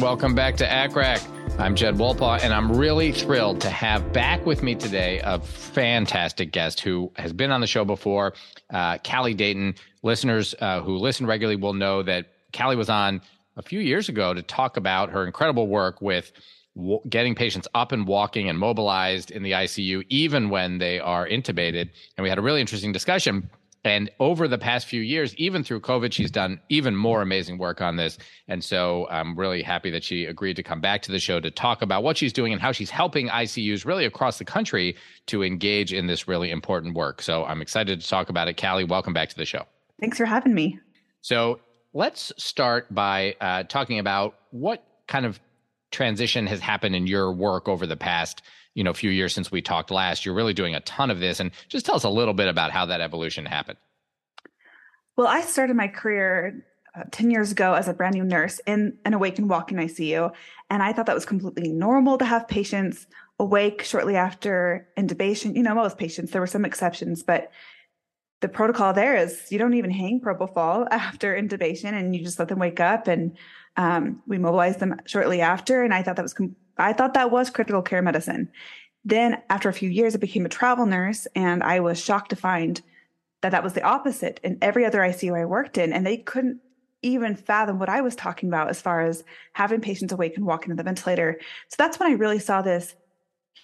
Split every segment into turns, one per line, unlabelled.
Welcome back to ACCRAC. I'm Jed Wolpaw, and I'm really thrilled to have back with me today a fantastic guest who has been on the show before, uh, Kali Dayton. Listeners uh, who listen regularly will know that Kali was on a few years ago to talk about her incredible work with w- getting patients up and walking and mobilized in the ICU, even when they are intubated. And we had a really interesting discussion and over the past few years, even through COVID, she's done even more amazing work on this. And so I'm really happy that she agreed to come back to the show to talk about what she's doing and how she's helping ICUs really across the country to engage in this really important work. So I'm excited to talk about it. Kali, welcome back to the show.
Thanks for having me.
So let's start by uh, talking about what kind of transition has happened in your work over the past you know few years since we talked last you're really doing a ton of this and just tell us a little bit about how that evolution happened.
Well i started my career uh, 10 years ago as a brand new nurse in an awake and walking icu and i thought that was completely normal to have patients awake shortly after intubation. You know most patients there were some exceptions but the protocol there is you don't even hang propofol after intubation and you just let them wake up and um, we mobilized them shortly after and i thought that was com- I thought that was critical care medicine. Then, after a few years, I became a travel nurse, and I was shocked to find that that was the opposite in every other ICU I worked in. And they couldn't even fathom what I was talking about as far as having patients awake and walking to the ventilator. So that's when I really saw this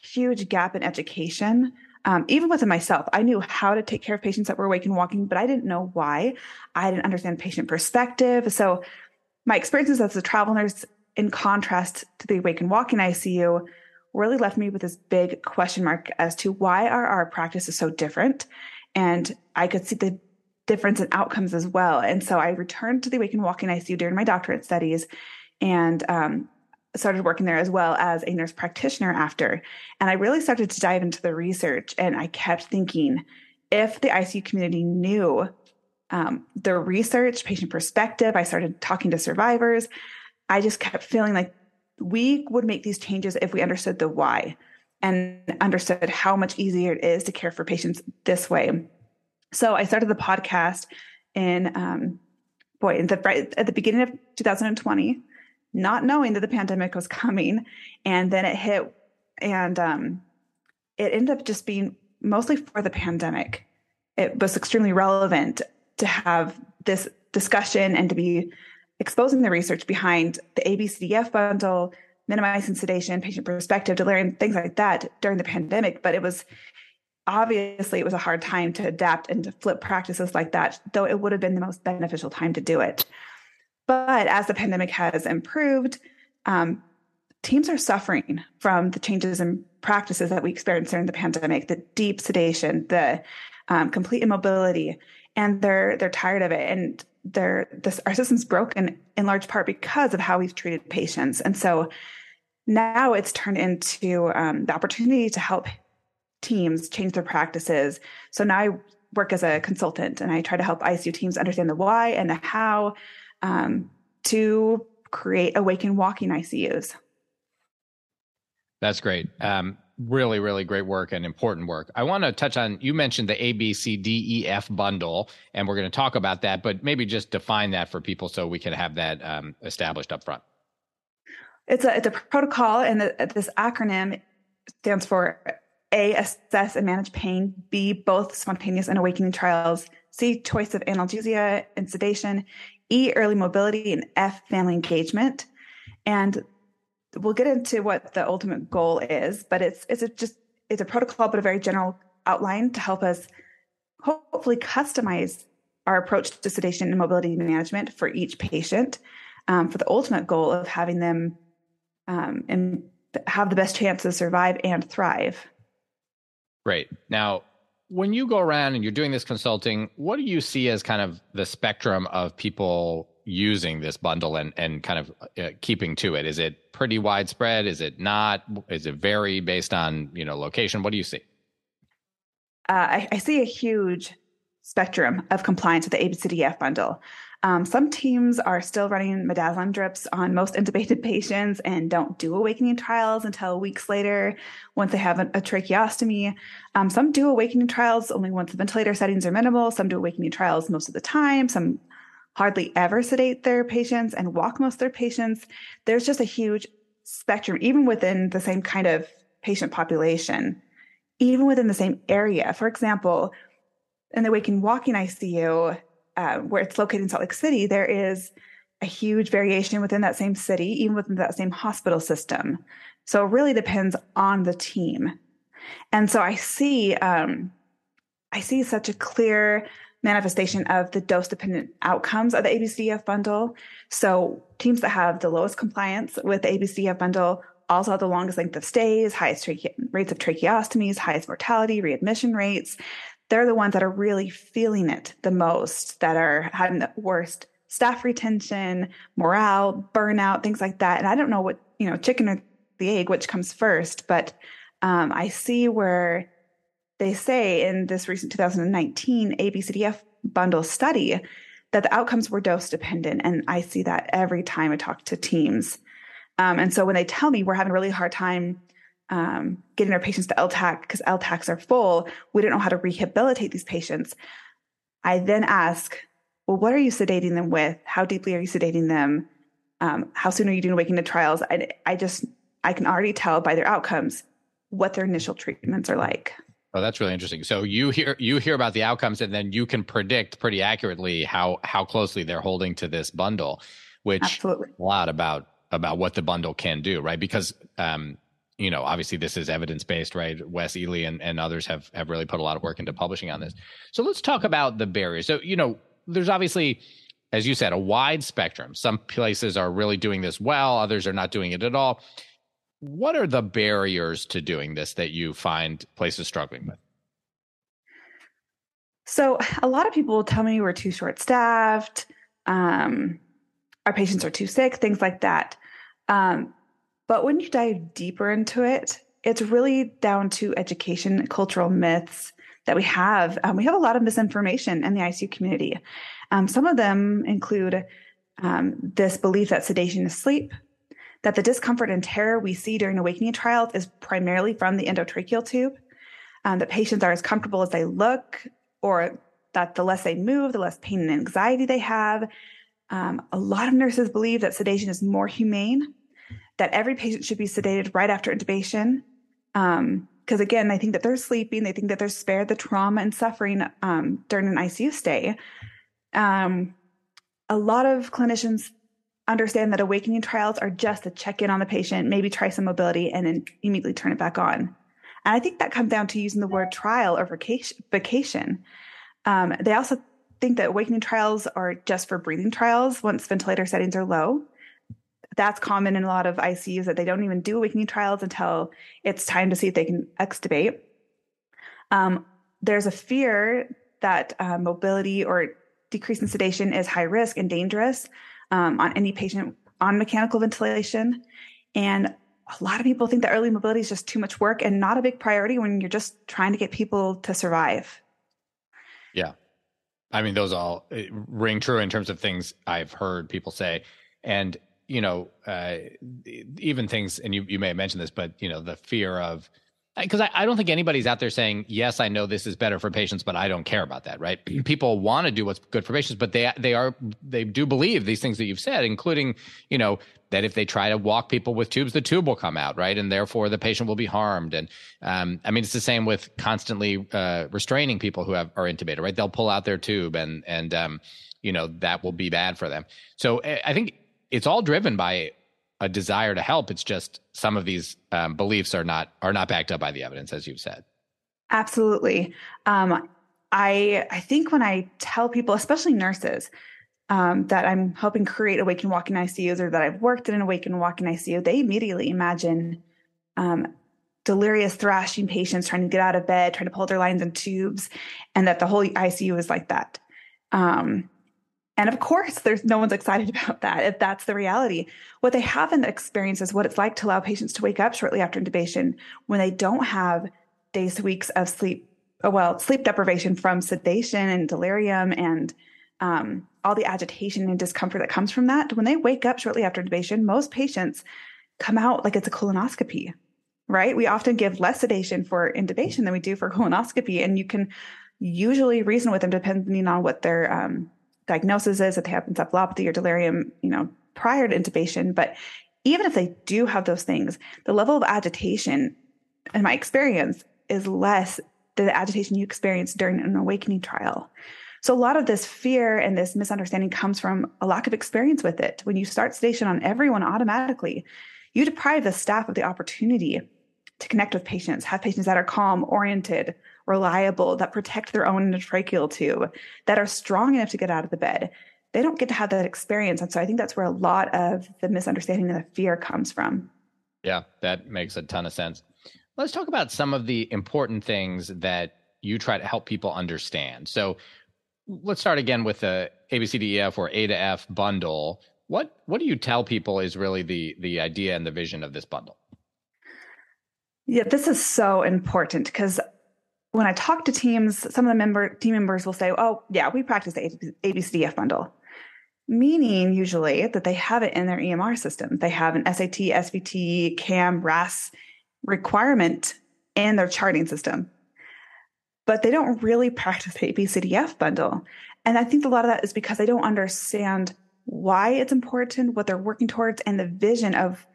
huge gap in education. Um, even within myself, I knew how to take care of patients that were awake and walking, but I didn't know why. I didn't understand patient perspective. So my experiences as a travel nurse in contrast to the Awake and Walking ICU, really left me with this big question mark as to why are our practices so different? And I could see the difference in outcomes as well. And so I returned to the Awake and Walking ICU during my doctorate studies and um, started working there as well as a nurse practitioner after. And I really started to dive into the research and I kept thinking if the ICU community knew um, the research, patient perspective, I started talking to survivors. I just kept feeling like we would make these changes if we understood the why and understood how much easier it is to care for patients this way. So I started the podcast in, um, boy, in the, at the beginning of 2020, not knowing that the pandemic was coming. And then it hit, and um, it ended up just being mostly for the pandemic. It was extremely relevant to have this discussion and to be exposing the research behind the ABCDF bundle, minimizing sedation, patient perspective, delirium, things like that during the pandemic. But it was obviously it was a hard time to adapt and to flip practices like that, though it would have been the most beneficial time to do it. But as the pandemic has improved, um, teams are suffering from the changes in practices that we experienced during the pandemic, the deep sedation, the um, complete immobility, and they're they're tired of it. And they're this our system's broken in large part because of how we've treated patients. And so now it's turned into um, the opportunity to help teams change their practices. So now i work as a consultant and i try to help icu teams understand the why and the how um, to create awake and walking icus
that's great. Um, really, really great work and important work. I want to touch on you mentioned the A, B, C, D, E, F bundle, and we're going to talk about that, but maybe just define that for people so we can have that um, established up front.
It's a it's a protocol, and the, this acronym stands for A. Assess and manage pain. B. Both spontaneous and awakening trials. C. Choice of analgesia and sedation. E. Early mobility, and F. Family engagement. And we'll get into what the ultimate goal is, but it's it's a just it's a protocol, but a very general outline to help us hopefully customize our approach to sedation and mobility management for each patient um, for the ultimate goal of having them um, and have the best chance to survive and thrive.
Great. Now, when you go around and you're doing this consulting, what do you see as kind of the spectrum of people using this bundle and and kind of uh, keeping to it? Is it pretty widespread? Is it not? Is it vary based on you know location? What do you see?
Uh, I, I, see a huge spectrum of compliance with the ABCDF bundle. Um, some teams are still running midazolam drips on most intubated patients and don't do awakening trials until weeks later once they have a, a tracheostomy. Um, some do awakening trials only once the ventilator settings are minimal. Some do awakening trials most of the time. Some hardly ever sedate their patients and walk most of their patients. There's just a huge spectrum, even within the same kind of patient population, even within the same area. For example, in the waking walking ICU, uh, where it's located in Salt Lake City, there is a huge variation within that same city, even within that same hospital system. So it really depends on the team. And so I see, um, I see such a clear manifestation of the dose dependent outcomes of the ABCDF bundle. So teams that have the lowest compliance with the ABCDF bundle also have the longest length of stays, highest trache- rates of tracheostomies, highest mortality, readmission rates they're the ones that are really feeling it the most, that are having the worst staff retention, morale, burnout, things like that. And I don't know what, you know, chicken or the egg, which comes first, but um, I see where they say in this recent 2019 ABCDF bundle study that the outcomes were dose dependent. And I see that every time I talk to teams. Um, and so when they tell me we're having a really hard time um, getting our patients to LTAC because LTACs are full. We don't know how to rehabilitate these patients. I then ask, well, what are you sedating them with? How deeply are you sedating them? Um, how soon are you doing waking to trials? I, I just, I can already tell by their outcomes what their initial treatments are like.
Oh, that's really interesting. So you hear you hear about the outcomes, and then you can predict pretty accurately how how closely they're holding to this bundle, which Absolutely. a lot about about what the bundle can do, right? Because um, you know, obviously this is evidence based, right? Wes Ely and, and others have have really put a lot of work into publishing on this. So let's talk about the barriers. So, you know, there's obviously, as you said, a wide spectrum. Some places are really doing this well, others are not doing it at all. What are the barriers to doing this that you find places struggling with?
So, a lot of people will tell me we're too short staffed, um, our patients are too sick, things like that. Um, but when you dive deeper into it, it's really down to education, cultural myths that we have. Um, we have a lot of misinformation in the ICU community. Um, some of them include um, this belief that sedation is sleep, that the discomfort and terror we see during awakening trials is primarily from the endotracheal tube, um, that patients are as comfortable as they look, or that the less they move, the less pain and anxiety they have. Um, a lot of nurses believe that sedation is more humane that every patient should be sedated right after intubation. Um, because again, they think that they're sleeping, they think that they're spared the trauma and suffering um, during an ICU stay. Um, a lot of clinicians understand that awakening trials are just to check in on the patient, maybe try some mobility, and then immediately turn it back on. And I think that comes down to using the word trial or vacation. Um, they also think that awakening trials are just for breathing trials once ventilator settings are low that's common in a lot of ICUs that they don't even do awakening trials until it's time to see if they can extubate. Um, there's a fear that uh, mobility or decrease in sedation is high risk and dangerous um, on any patient on mechanical ventilation. And a lot of people think that early mobility is just too much work and not a big priority when you're just trying to get people to survive.
Yeah. I mean, those all uh, ring true in terms of things I've heard people say. And you know, uh, even things, and you, you may have mentioned this, but you know, the fear of because I, I, don't think anybody's out there saying yes i know this is better for patients but i don't care about that right? People want to do what's good for patients but they they are they do believe these things that you've said including you know that if they try to walk people with tubes the tube will come out right? And therefore the patient will be harmed. And um, i mean it's the same with constantly uh, restraining people who have are intubated right? They'll pull out their tube and and um, you know that will be bad for them. So eh, i think it's all driven by a desire to help. It's just some of these um, beliefs are not are not backed up by the evidence, as you've said.
Absolutely. Um, I I think when I tell people, especially nurses, um, that I'm helping create awaken walking ICUs or that I've worked in an awaken walking ICU, they immediately imagine um, delirious, thrashing patients trying to get out of bed, trying to pull their lines and tubes, and that the whole ICU is like that. Um, and of course, there's no one's excited about that if that's the reality. What they haven't experienced is what it's like to allow patients to wake up shortly after intubation when they don't have days, weeks of sleep, uh, well, sleep deprivation from sedation and delirium and um, all the agitation and discomfort that comes from that. When they wake up shortly after intubation, most patients come out like it's a colonoscopy, right? We often give less sedation for intubation than we do for colonoscopy, and you can usually reason with them depending on what their um, diagnosis is, if they have encephalopathy or delirium, you know, prior to intubation. But even if they do have those things, the level of agitation, in my experience, is less than the agitation you experience during an awakening trial. So a lot of this fear and this misunderstanding comes from a lack of experience with it. When you start sedation on everyone automatically, you deprive the staff of the opportunity to connect with patients, have patients that are calm, oriented, reliable, that protect their own endotracheal tube, that are strong enough to get out of the bed. They don't get to have that experience. And so I think that's where a lot of the misunderstanding and the fear comes from.
Yeah, that makes a ton of sense. Let's talk about some of the important things that you try to help people understand. So let's start again with the ABCDEF or A to F bundle. What what do you tell people is really the the idea and the vision of this bundle?
Yeah, this is so important because when I talk to teams, some of the member team members will say, "Oh, yeah, we practice the ABCDF bundle," meaning usually that they have it in their EMR system. They have an SAT, SBT, CAM, RASS requirement in their charting system, but they don't really practice the ABCDF bundle. And I think a lot of that is because they don't understand why it's important, what they're working towards, and the vision of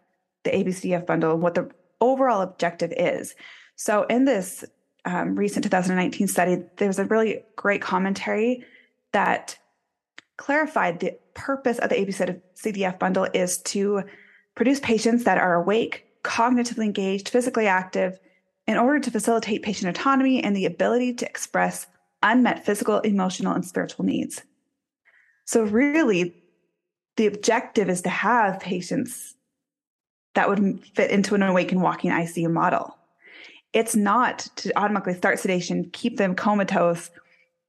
the ABCDF bundle, and what the overall objective is. So in this um, recent 2019 study, there was a really great commentary that clarified the purpose of the ABCDF bundle is to produce patients that are awake, cognitively engaged, physically active, in order to facilitate patient autonomy and the ability to express unmet physical, emotional, and spiritual needs. So, really, the objective is to have patients that would fit into an awake and walking ICU model it's not to automatically start sedation, keep them comatose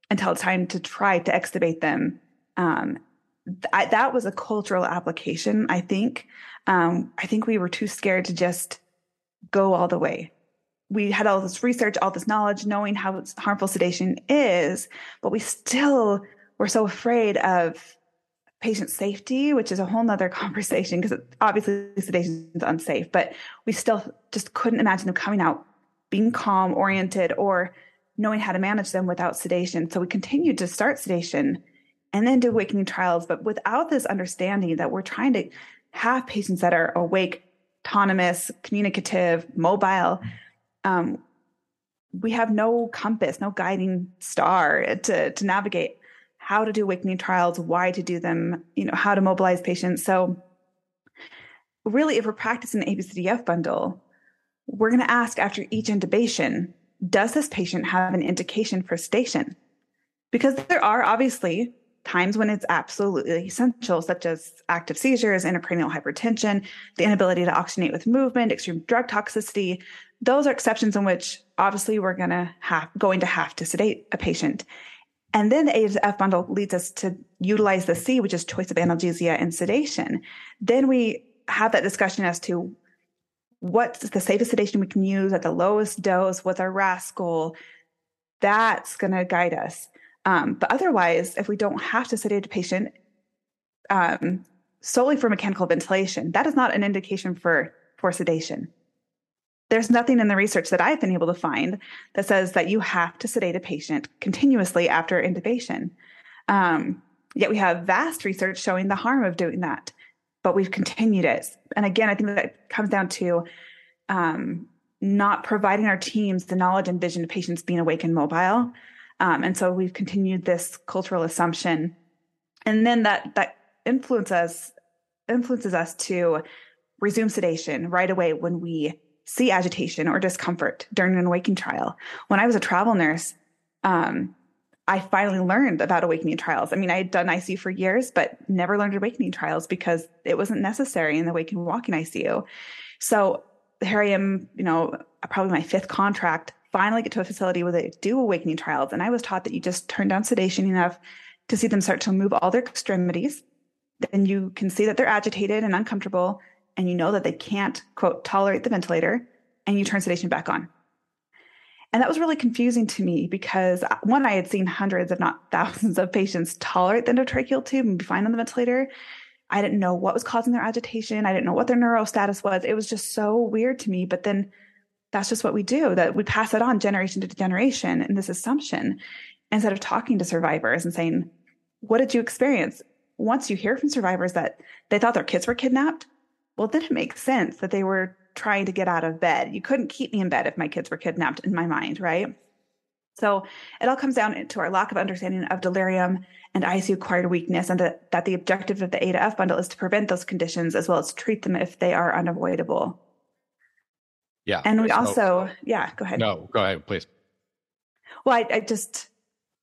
until it's time to try to extubate them. Um, th- that was a cultural application, I think. Um, I think we were too scared to just go all the way. We had all this research, all this knowledge, knowing how harmful sedation is, but we still were so afraid of patient safety, which is a whole nother conversation because obviously sedation is unsafe, but we still just couldn't imagine them coming out being calm oriented or knowing how to manage them without sedation. So we continued to start sedation and then do awakening trials, but without this understanding that we're trying to have patients that are awake, autonomous, communicative, mobile. Um, we have no compass, no guiding star to, to navigate how to do awakening trials, why to do them, you know, how to mobilize patients. So really, if we're practicing the ABCDF bundle, we're going to ask after each intubation, does this patient have an indication for sedation? Because there are obviously times when it's absolutely essential, such as active seizures, intracranial hypertension, the inability to oxygenate with movement, extreme drug toxicity. Those are exceptions in which obviously we're going to have going to have to sedate a patient. And then the A to F bundle leads us to utilize the C, which is choice of analgesia and sedation. Then we have that discussion as to what's the safest sedation we can use at the lowest dose, what's our RASS goal, that's going to guide us. Um, but otherwise, if we don't have to sedate a patient um, solely for mechanical ventilation, that is not an indication for, for sedation. There's nothing in the research that I've been able to find that says that you have to sedate a patient continuously after intubation. Um, yet we have vast research showing the harm of doing that, but we've continued it. And again, I think that comes down to um, not providing our teams the knowledge and vision of patients being awake and mobile. Um, and so we've continued this cultural assumption. And then that that influences influences us to resume sedation right away when we see agitation or discomfort during an awakening trial. When I was a travel nurse, um, I finally learned about awakening trials. I mean, I had done ICU for years, but never learned awakening trials because it wasn't necessary in the waking walking ICU. So here I am, you know, probably my fifth contract, finally get to a facility where they do awakening trials. And I was taught that you just turn down sedation enough to see them start to move all their extremities. Then you can see that they're agitated and uncomfortable, and you know that they can't, quote, tolerate the ventilator, and you turn sedation back on. And that was really confusing to me because uh, one, I had seen hundreds, if not thousands, of patients tolerate the endotracheal tube and be fine on the ventilator. I didn't know what was causing their agitation. I didn't know what their neuro status was. It was just so weird to me. But then that's just what we do, that we pass it on generation to generation in this assumption instead of talking to survivors and saying, what did you experience? Once you hear from survivors that they thought their kids were kidnapped, well, then it makes sense that they were trying to get out of bed. You couldn't keep me in bed if my kids were kidnapped in my mind, right? So it all comes down to our lack of understanding of delirium and ICU acquired weakness, and that, that the objective of the A to F bundle is to prevent those conditions as well as treat them if they are unavoidable.
Yeah.
And we so, also, yeah, go ahead.
No, go ahead, please.
Well, I, I just,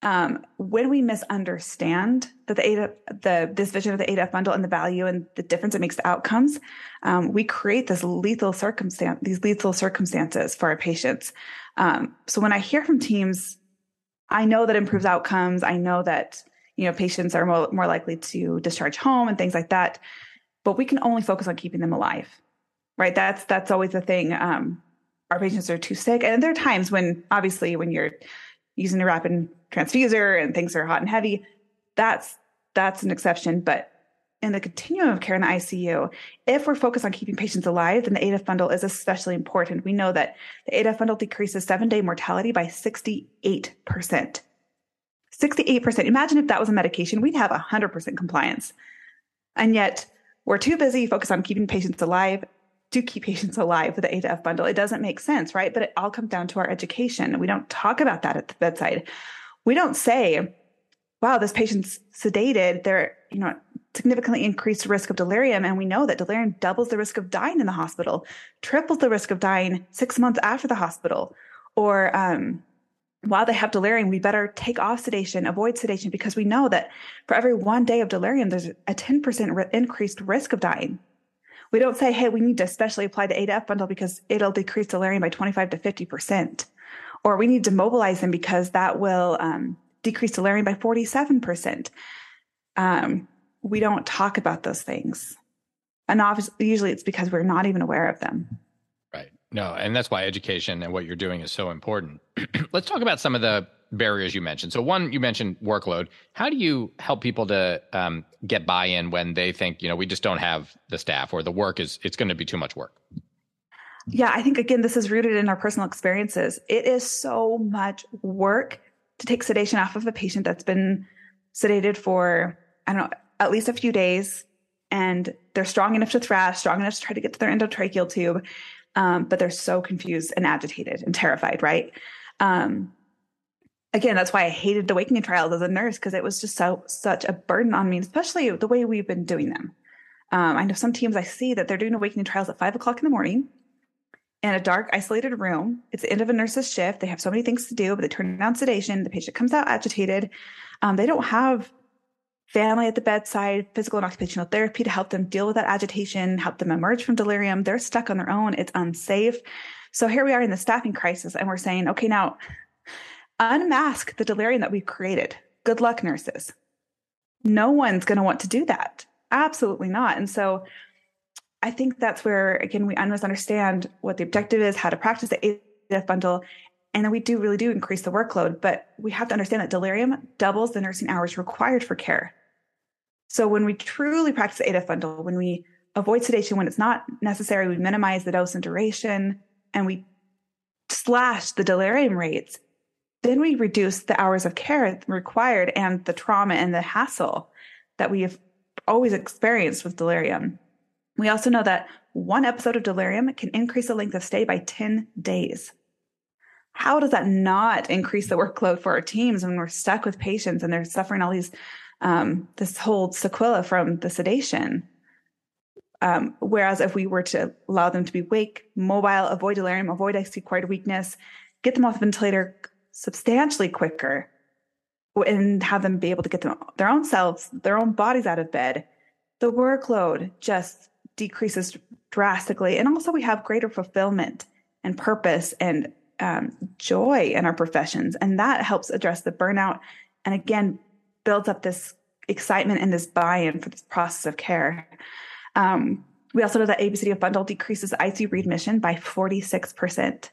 um, when we misunderstand that the the this vision of the A to F bundle and the value and the difference it makes to outcomes, um, we create this lethal circumstance, these lethal circumstances for our patients. Um, so when I hear from teams, I know that improves outcomes. I know that you know patients are more, more likely to discharge home and things like that. But we can only focus on keeping them alive, right? That's that's always the thing. Um, our patients are too sick, and there are times when obviously when you're using a rapid transfuser and things are hot and heavy, that's that's an exception. But in the continuum of care in the ICU, if we're focused on keeping patients alive, then the ADEF bundle is especially important. We know that the ADEF bundle decreases seven day mortality by 68%. 68%. Imagine if that was a medication, we'd have 100% compliance. And yet we're too busy focused on keeping patients alive to keep patients alive with the ADEF bundle. It doesn't make sense, right? But it all comes down to our education. We don't talk about that at the bedside. We don't say, wow, this patient's sedated. They're, you know, significantly increased risk of delirium. And we know that delirium doubles the risk of dying in the hospital, triples the risk of dying six months after the hospital. Or um, while they have delirium, we better take off sedation, avoid sedation, because we know that for every one day of delirium, there's a 10% re- increased risk of dying. We don't say, hey, we need to especially apply the A to F bundle because it'll decrease delirium by 25 to 50%. Or we need to mobilize them because that will um, decrease delirium by 47%. Um, we don't talk about those things. And obviously, usually it's because we're not even aware of them.
Right. No, and that's why education and what you're doing is so important. Let's talk about some of the barriers you mentioned. So, one, you mentioned workload. How do you help people to um, get buy-in when they think, you know, we just don't have the staff or the work is it's going to be too much work?
Yeah, I think again, this is rooted in our personal experiences. It is so much work to take sedation off of a patient that's been sedated for I don't know at least a few days and they're strong enough to thrash, strong enough to try to get to their endotracheal tube, um, but they're so confused and agitated and terrified, right? Um, again, that's why I hated the awakening trials as a nurse because it was just so such a burden on me, especially the way we've been doing them. Um, I know some teams I see that they're doing awakening trials at five o'clock in the morning in a dark, isolated room. It's the end of a nurse's shift. They have so many things to do, but they turn down sedation. The patient comes out agitated. Um, they don't have family at the bedside, physical and occupational therapy to help them deal with that agitation, help them emerge from delirium. They're stuck on their own. It's unsafe. So here we are in the staffing crisis, and we're saying, okay, now unmask the delirium that we've created. Good luck, nurses. No one's going to want to do that. Absolutely not. And so I think that's where, again, we must understand what the objective is, how to practice the ADF bundle, and then we do really do increase the workload, but we have to understand that delirium doubles the nursing hours required for care. So when we truly practice the ADF bundle, when we avoid sedation when it's not necessary, we minimize the dose and duration, and we slash the delirium rates, then we reduce the hours of care required and the trauma and the hassle that we have always experienced with delirium. We also know that one episode of delirium can increase the length of stay by 10 days. How does that not increase the workload for our teams when we're stuck with patients and they're suffering all these, um, this whole sequela from the sedation? Um, whereas if we were to allow them to be wake, mobile, avoid delirium, avoid acquired weakness, get them off the ventilator substantially quicker, and have them be able to get them, their own selves, their own bodies out of bed, the workload just decreases drastically. And also, we have greater fulfillment and purpose and um, joy in our professions. And that helps address the burnout and again, builds up this excitement and this buy in for this process of care. Um, we also know that ABCDF bundle decreases ICU readmission by 46%.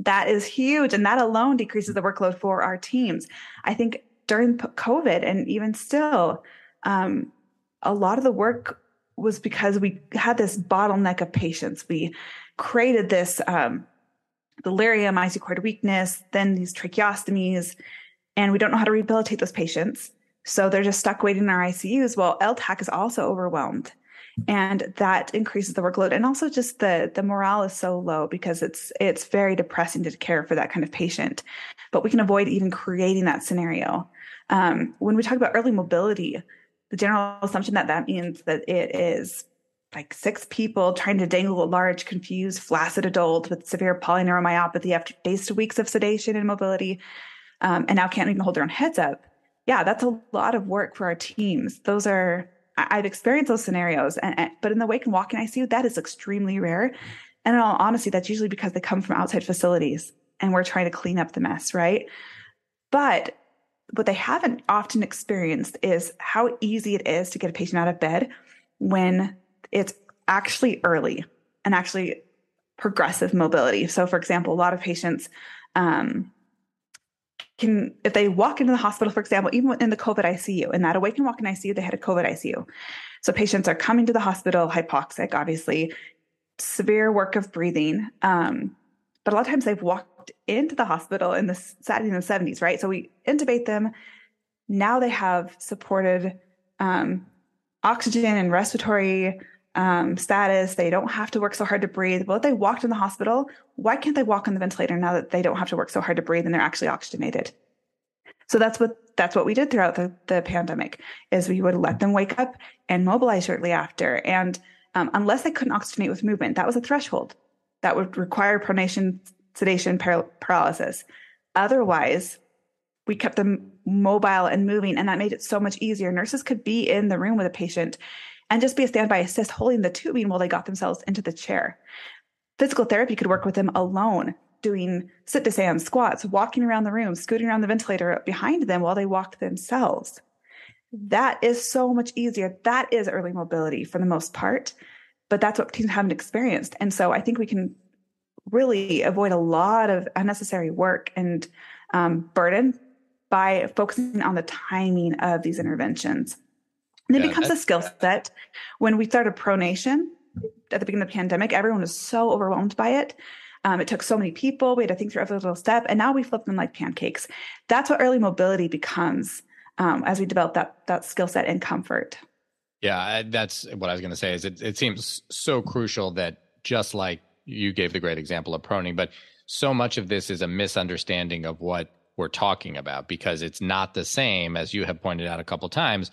That is huge. And that alone decreases the workload for our teams. I think during COVID and even still, um, a lot of the work was because we had this bottleneck of patients. We created this um, delirium, ICU acquired weakness, then these tracheostomies, and we don't know how to rehabilitate those patients. So they're just stuck waiting in our ICUs. Well, LTAC is also overwhelmed and that increases the workload and also just the the morale is so low because it's it's very depressing to care for that kind of patient but we can avoid even creating that scenario um, when we talk about early mobility the general assumption that that means that it is like six people trying to dangle a large confused flaccid adult with severe polyneuromyopathy after days to weeks of sedation and mobility um, and now can't even hold their own heads up yeah that's a lot of work for our teams those are I've experienced those scenarios, and, and, but in the wake and walk-in ICU, that is extremely rare. And in all honesty, that's usually because they come from outside facilities, and we're trying to clean up the mess, right? But what they haven't often experienced is how easy it is to get a patient out of bed when it's actually early and actually progressive mobility. So, for example, a lot of patients um, can, if they walk into the hospital, for example, even in the COVID ICU, in that awaken walk in ICU, they had a COVID ICU. So patients are coming to the hospital hypoxic, obviously, severe work of breathing. Um, but a lot of times they've walked into the hospital in the in the 70s, right? So we intubate them. Now they have supported um, oxygen and respiratory um, status. They don't have to work so hard to breathe. Well, if they walked in the hospital, why can't they walk on the ventilator now that they don't have to work so hard to breathe and they're actually oxygenated? So that's what that's what we did throughout the, the pandemic is we would let them wake up and mobilize shortly after. And um, unless they couldn't oxygenate with movement, that was a threshold that would require pronation, sedation, par- paralysis. Otherwise, we kept them mobile and moving, and that made it so much easier. Nurses could be in the room with a patient and just be a standby assist holding the tubing while they got themselves into the chair. Physical therapy could work with them alone, doing sit to stand, squats, walking around the room, scooting around the ventilator behind them while they walked themselves. That is so much easier. That is early mobility for the most part, but that's what teams haven't experienced. And so I think we can really avoid a lot of unnecessary work and um, burden by focusing on the timing of these interventions. And it yeah, becomes a skill set. When we started pronation at the beginning of the pandemic, everyone was so overwhelmed by it. Um, it took so many people. We had to think through every little step, and now we flip them like pancakes. That's what early mobility becomes um, as we develop that that skill set and comfort.
Yeah, that's what I was going to say. Is it, it seems so crucial that just like you gave the great example of proning, but so much of this is a misunderstanding of what we're talking about because it's not the same as you have pointed out a couple times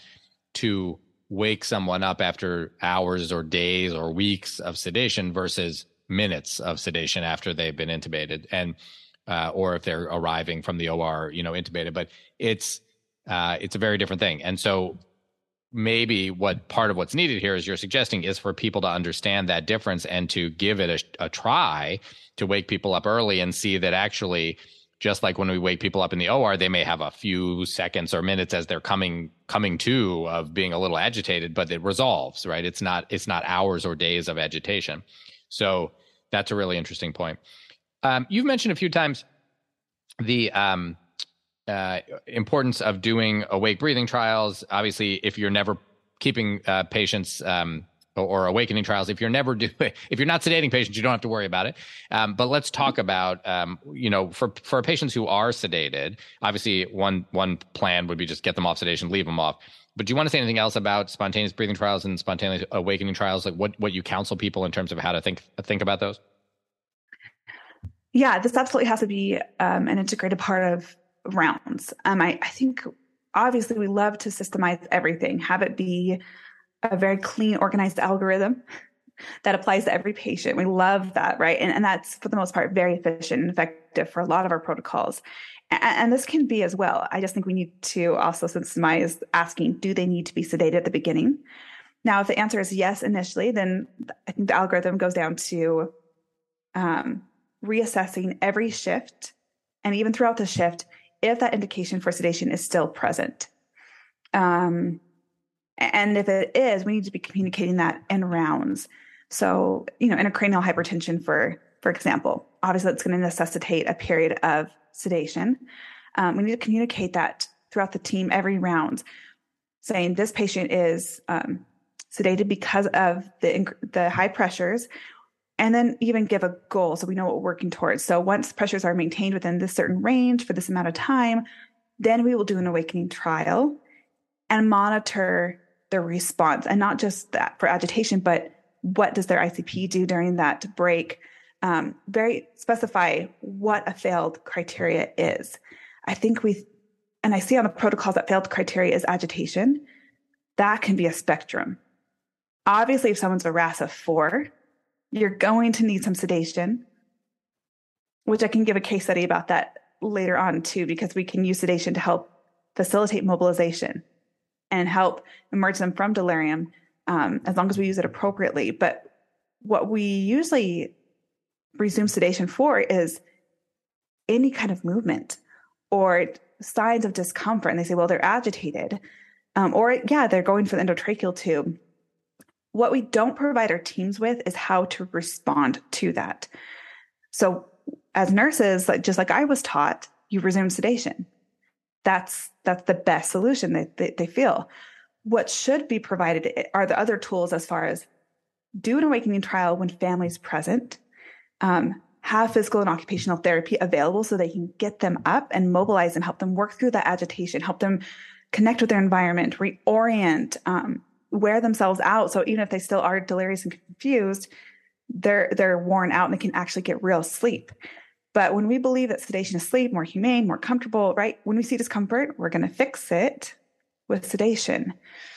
to wake someone up after hours or days or weeks of sedation versus minutes of sedation after they've been intubated and uh, or if they're arriving from the OR, you know, intubated. But it's uh, it's a very different thing. And so maybe what part of what's needed here is you're suggesting is for people to understand that difference and to give it a, a try to wake people up early and see that actually just like when we wake people up in the OR, they may have a few seconds or minutes as they're coming coming to of being a little agitated, but it resolves, right? It's not it's not hours or days of agitation. So that's a really interesting point. Um, you've mentioned a few times the um, uh, importance of doing awake breathing trials. Obviously, if you're never keeping uh, patients um, or awakening trials. If you're never doing, if you're not sedating patients, you don't have to worry about it. Um, but let's talk about, um, you know, for for patients who are sedated, obviously one one plan would be just get them off sedation, leave them off. But do you want to say anything else about spontaneous breathing trials and spontaneous awakening trials? Like what what you counsel people in terms of how to think think about those?
Yeah, this absolutely has to be um, an integrated part of rounds. Um, I, I think obviously we love to systemize everything, have it be a very clean, organized algorithm that applies to every patient. We love that, right? And, and that's for the most part very efficient and effective for a lot of our protocols. And, and this can be as well. I just think we need to also systemize asking, do they need to be sedated at the beginning? Now, if the answer is yes initially, then I think the algorithm goes down to um, reassessing every shift and even throughout the shift if that indication for sedation is still present. Um, and if it is, we need to be communicating that in rounds. So, you know, intracranial hypertension, for for example, obviously that's going to necessitate a period of sedation. Um, we need to communicate that throughout the team every round, saying this patient is um, sedated because of the the high pressures, and then even give a goal so we know what we're working towards. So once pressures are maintained within this certain range for this amount of time, then we will do an awakening trial and monitor their response and not just that for agitation, but what does their ICP do during that break? Um, very specify what a failed criteria is. I think we, and I see on the protocols that failed criteria is agitation. That can be a spectrum. Obviously, if someone's a RASS of four, you're going to need some sedation, which I can give a case study about that later on too, because we can use sedation to help facilitate mobilization and help emerge them from delirium um, as long as we use it appropriately. But what we usually resume sedation for is any kind of movement or signs of discomfort. And they say, well, they're agitated. Um, or, yeah, they're going for the endotracheal tube. What we don't provide our teams with is how to respond to that. So, as nurses, like just like I was taught, you resume sedation that's that's the best solution that they, they feel what should be provided are the other tools as far as do an awakening trial when family's present um, have physical and occupational therapy available so they can get them up and mobilize and help them work through that agitation help them connect with their environment reorient um, wear themselves out so even if they still are delirious and confused they're they're worn out and they can actually get real sleep but when we believe that sedation is sleep, more humane, more comfortable, right? When we see discomfort, we're going to fix it with sedation.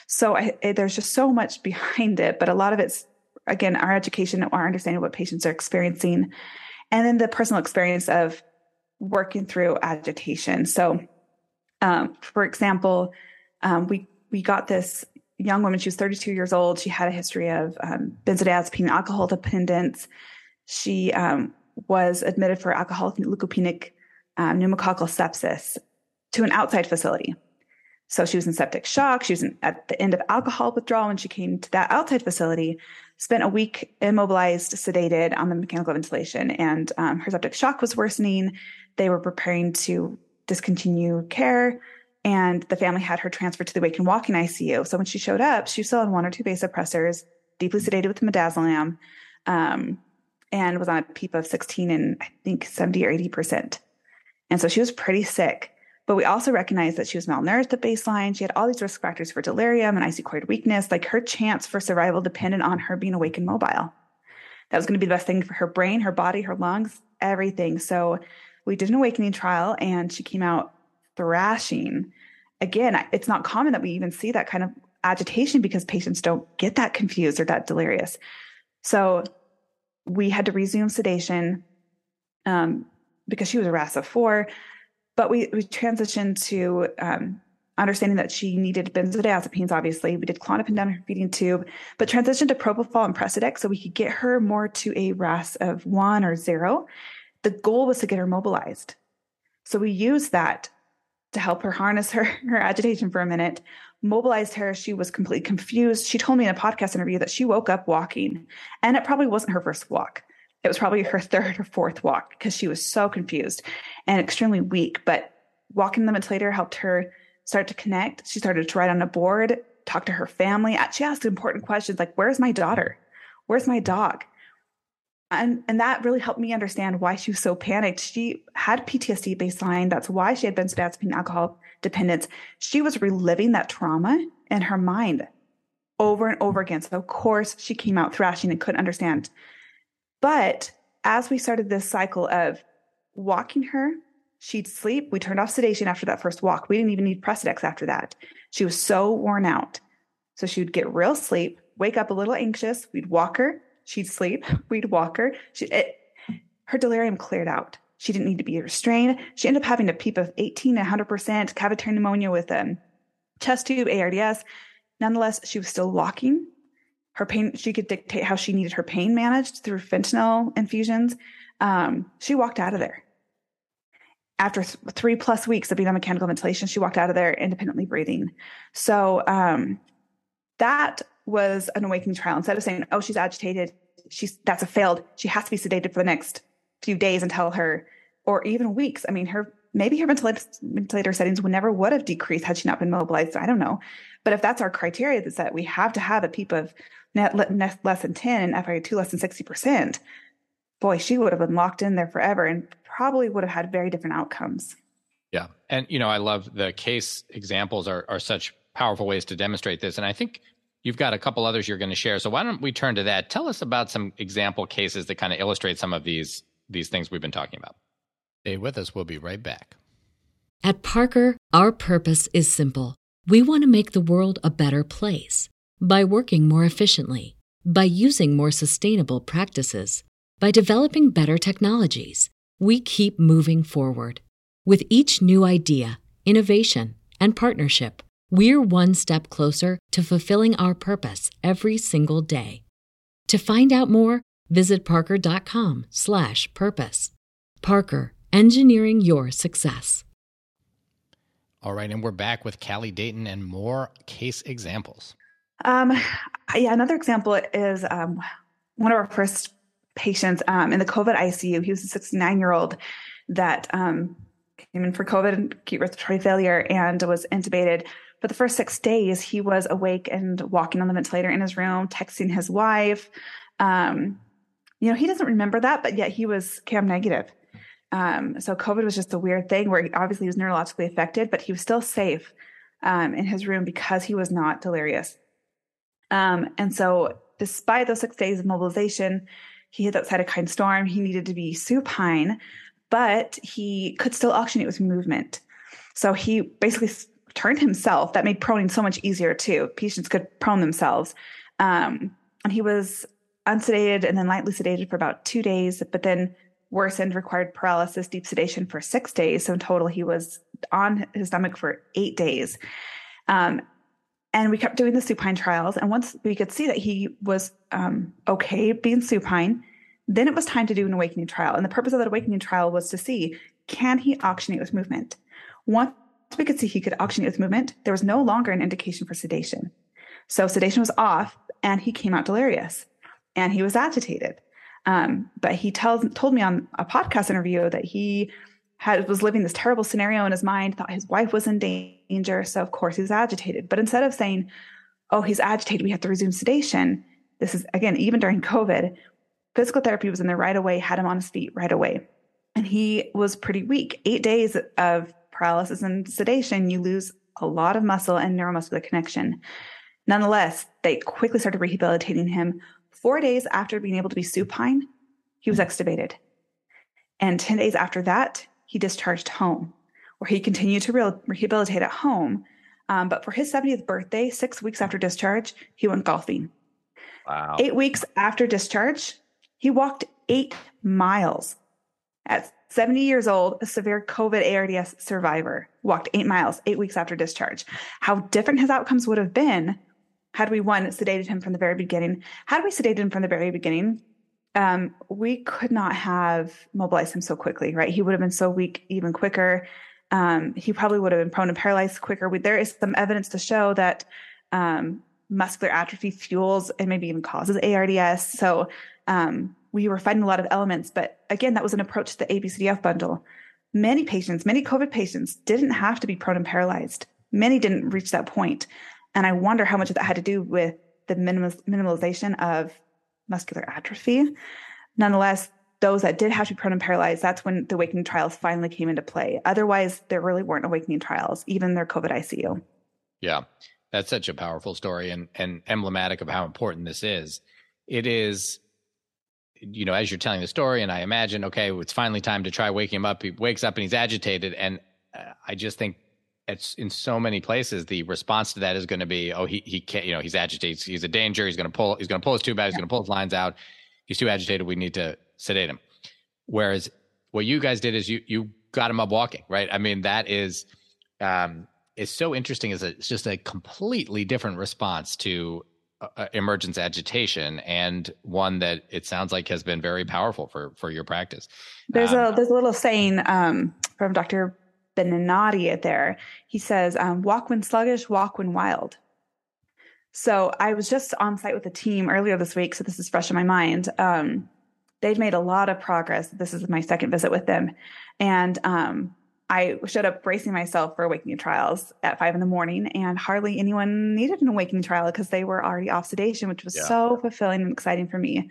So I, it, there's just so much behind it, but a lot of it's again our education, our understanding of what patients are experiencing, and then the personal experience of working through agitation. So, um, for example, um, we we got this young woman. She was 32 years old. She had a history of um, benzodiazepine alcohol dependence. She um, was admitted for alcoholic leukopenic um, pneumococcal sepsis to an outside facility. So she was in septic shock. She was in, at the end of alcohol withdrawal when she came to that outside facility, spent a week immobilized, sedated on the mechanical ventilation, and um, her septic shock was worsening. They were preparing to discontinue care, and the family had her transferred to the wake and walking ICU. So when she showed up, she was still on one or two vasopressors, deeply sedated with midazolam. Um, and was on a PEEP of 16 and I think 70 or 80%. And so she was pretty sick. But we also recognized that she was malnourished at baseline. She had all these risk factors for delirium and ic weakness. Like her chance for survival depended on her being awake and mobile. That was going to be the best thing for her brain, her body, her lungs, everything. So we did an awakening trial and she came out thrashing. Again, it's not common that we even see that kind of agitation because patients don't get that confused or that delirious. So we had to resume sedation um, because she was a of four. But we, we transitioned to um, understanding that she needed benzodiazepines, obviously. We did Klonopin down her feeding tube, but transitioned to propofol and Precedex so we could get her more to a RASS of one or zero. The goal was to get her mobilized. So we used that to help her harness her, her agitation for a minute, mobilized her. She was completely confused. She told me in a podcast interview that she woke up walking, and it probably wasn't her first walk. It was probably her third or fourth walk because she was so confused and extremely weak. But walking the ventilator helped her start to connect. She started to write on a board talk to her family. She asked important questions like, Where's my daughter? Where's my dog? And, and that really helped me understand why she was so panicked. She had PTSD baseline. That's why she had been benzodiazepine alcohol dependence. She was reliving that trauma in her mind over and over again. So, of course, she came out thrashing and couldn't understand. But as we started this cycle of walking her, she'd sleep. We turned off sedation after that first walk. We didn't even need Precedex after that. She was so worn out. So she would get real sleep, wake up a little anxious. We'd walk her. She'd sleep. We'd walk her. She, it, her delirium cleared out. She didn't need to be restrained. She ended up having a PEEP of 18 100% cavitary pneumonia with a chest tube, ARDS. Nonetheless, she was still walking. Her pain, she could dictate how she needed her pain managed through fentanyl infusions. Um, she walked out of there. After th- three plus weeks of being on mechanical ventilation, she walked out of there independently breathing. So um, that was an awakening trial. Instead of saying, "Oh, she's agitated," she's that's a failed. She has to be sedated for the next few days until her, or even weeks. I mean, her maybe her ventilator, settings would never would have decreased had she not been mobilized. I don't know, but if that's our criteria, that's that we have to have a PEEP of net, net less than ten and FiO2 less than sixty percent. Boy, she would have been locked in there forever and probably would have had very different outcomes.
Yeah, and you know, I love the case examples are are such powerful ways to demonstrate this, and I think You've got a couple others you're going to share. So why don't we turn to that? Tell us about some example cases that kind of illustrate some of these these things we've been talking about. Stay with us. We'll be right back.
At Parker, our purpose is simple. We want to make the world a better place by working more efficiently, by using more sustainable practices, by developing better technologies. We keep moving forward. With each new idea, innovation, and partnership, we're one step closer to fulfilling our purpose every single day. To find out more, visit parker.com/purpose. Parker, engineering your success.
All right, and we're back with Kali Dayton and more case examples.
Um, yeah, another example is um, one of our first patients um, in the COVID ICU. He was a 69 year old that um, came in for COVID, and acute respiratory failure, and was intubated for the first six days, he was awake and walking on the ventilator in his room, texting his wife. Um, you know, he doesn't remember that, but yet he was CAM negative. Um, so COVID was just a weird thing where he obviously he was neurologically affected, but he was still safe um, in his room because he was not delirious. Um, and so, despite those six days of mobilization, he had that cytokine storm. He needed to be supine, but he could still oxygenate with movement. So he basically turned himself. That made proning so much easier too. Patients could prone themselves. Um, and he was unsedated and then lightly sedated for about two days, but then worsened, required paralysis, deep sedation for six days. So in total, he was on his stomach for eight days. Um, and we kept doing the supine trials. And once we could see that he was um, okay being supine, then it was time to do an awakening trial. And the purpose of that awakening trial was to see can he oxygenate with movement? Once we could see he could oxygenate with movement, there was no longer an indication for sedation. So sedation was off and he came out delirious and he was agitated. Um, but he tells, told me on a podcast interview that he had was living this terrible scenario in his mind, thought his wife was in danger. So of course he was agitated. But instead of saying, oh, he's agitated, we have to resume sedation. This is again, even during COVID, physical therapy was in there right away, had him on his feet right away. And he was pretty weak. Eight days of paralysis and sedation, you lose a lot of muscle and neuromuscular connection. Nonetheless, they quickly started rehabilitating him. Four days after being able to be supine, he was extubated. And 10 days after that, he discharged home, where he continued to re- rehabilitate at home. Um, but for his 70th birthday, six weeks after discharge, he went golfing.
Wow.
Eight weeks after discharge, he walked eight miles at 70 years old, a severe COVID ARDS survivor, walked eight miles, eight weeks after discharge. How different his outcomes would have been had we one sedated him from the very beginning. Had we sedated him from the very beginning, um, we could not have mobilized him so quickly, right? He would have been so weak even quicker. Um, he probably would have been prone to paralyze quicker. We, there is some evidence to show that um, muscular atrophy fuels and maybe even causes ARDS. So um, we were finding a lot of elements. But again, that was an approach to the ABCDF bundle. Many patients, many COVID patients didn't have to be prone and paralyzed. Many didn't reach that point. And I wonder how much of that had to do with the minimalization of muscular atrophy. Nonetheless, those that did have to be prone and paralyzed, that's when the awakening trials finally came into play. Otherwise, there really weren't awakening trials, even their COVID ICU.
Yeah, that's such a powerful story and, and emblematic of how important this is. It is, you know, as you're telling the story, and I imagine, okay, it's finally time to try waking him up. He wakes up and he's agitated. And uh, I just think it's in so many places the response to that is going to be oh he he can't you know he's agitated he's a danger he's going to pull he's going to pull his tube out he's yeah. going to pull his lines out he's too agitated we need to sedate him. Whereas what you guys did is you you got him up walking, right? I mean, that is um is so interesting. Is it's just a completely different response to uh, uh, emergence agitation, and one that it sounds like has been very powerful for for your practice.
There's um, a there's a little saying um, from Dr. Benenati there. He says, um, "Walk when sluggish, walk when wild." So I was just on site with the team earlier this week, so this is fresh in my mind. Um, they've made a lot of progress. This is my second visit with them. And um, I showed up bracing myself for awakening trials at five in the morning, and hardly anyone needed an awakening trial because they were already off sedation, which was yeah. so fulfilling and exciting for me.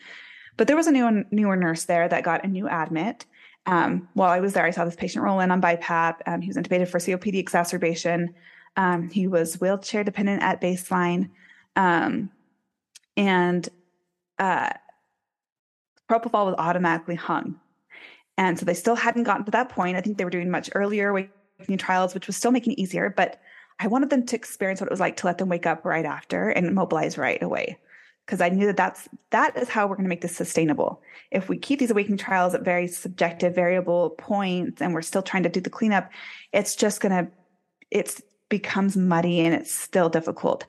But there was a new newer nurse there that got a new admit. Um, while I was there, I saw this patient roll in on BiPAP. Um, he was intubated for COPD exacerbation. Um, he was wheelchair dependent at baseline. Um, and uh, propofol was automatically hung. And so they still hadn't gotten to that point. I think they were doing much earlier awakening trials, which was still making it easier. But I wanted them to experience what it was like to let them wake up right after and mobilize right away. Because I knew that that's that is how we're going to make this sustainable. If we keep these awakening trials at very subjective, variable points, and we're still trying to do the cleanup, it's just going to it becomes muddy and it's still difficult.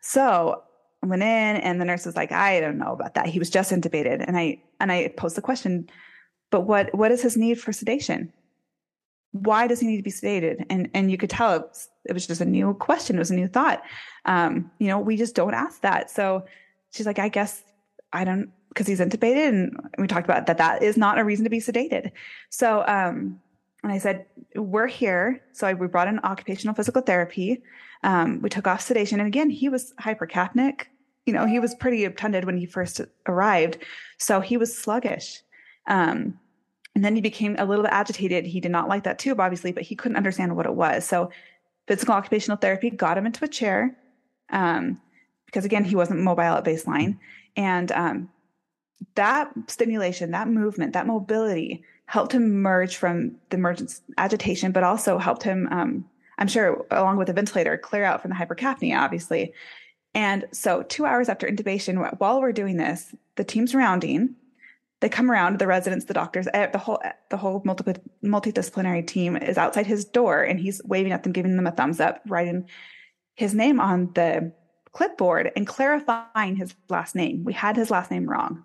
So I went in and the nurse was like, I don't know about that. He was just intubated. And I and I posed the question, but what what is his need for sedation? Why does he need to be sedated? And and you could tell it was, it was just a new question. It was a new thought. Um, you know, we just don't ask that. So she's like, I guess I don't because he's intubated, and we talked about that. That is not a reason to be sedated. So um, and I said, we're here. So I, we brought in occupational physical therapy. Um, we took off sedation. And again, he was hypercapnic. You know, he was pretty obtunded when he first arrived. So he was sluggish. Um, and then he became a little bit agitated. He did not like that tube, obviously, but he couldn't understand what it was. So physical occupational therapy got him into a chair. Um, because again, he wasn't mobile at baseline. And, um, that stimulation, that movement, that mobility helped him merge from the emergence agitation, but also helped him um, I'm sure, along with the ventilator, clear out from the hypercapnia, obviously. And so, two hours after intubation, while we're doing this, the team's rounding. They come around, the residents, the doctors, eh, the whole the whole multi, multidisciplinary team is outside his door, and he's waving at them, giving them a thumbs up, writing his name on the clipboard and clarifying his last name. We had his last name wrong.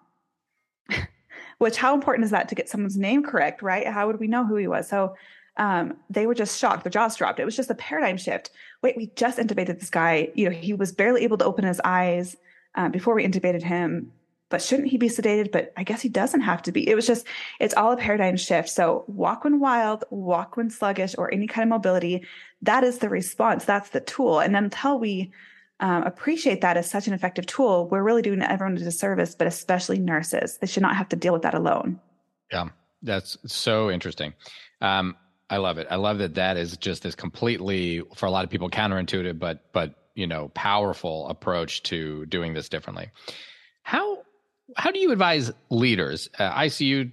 Which, how important is that to get someone's name correct, right? How would we know who he was? So um, they were just shocked. Their jaws dropped. It was just a paradigm shift. Wait, we just intubated this guy. You know, he was barely able to open his eyes uh, before we intubated him. But shouldn't he be sedated? But I guess he doesn't have to be. It was just, it's all a paradigm shift. So walk when wild, walk when sluggish, or any kind of mobility. That is the response. That's the tool. And until we um, appreciate that as such an effective tool, we're really doing everyone a disservice, but especially nurses. They should not have to deal with that alone.
Yeah, that's so interesting. Um, I love it. I love that that is just this completely for a lot of people counterintuitive, but but you know powerful approach to doing this differently. How how do you advise leaders, uh, ICU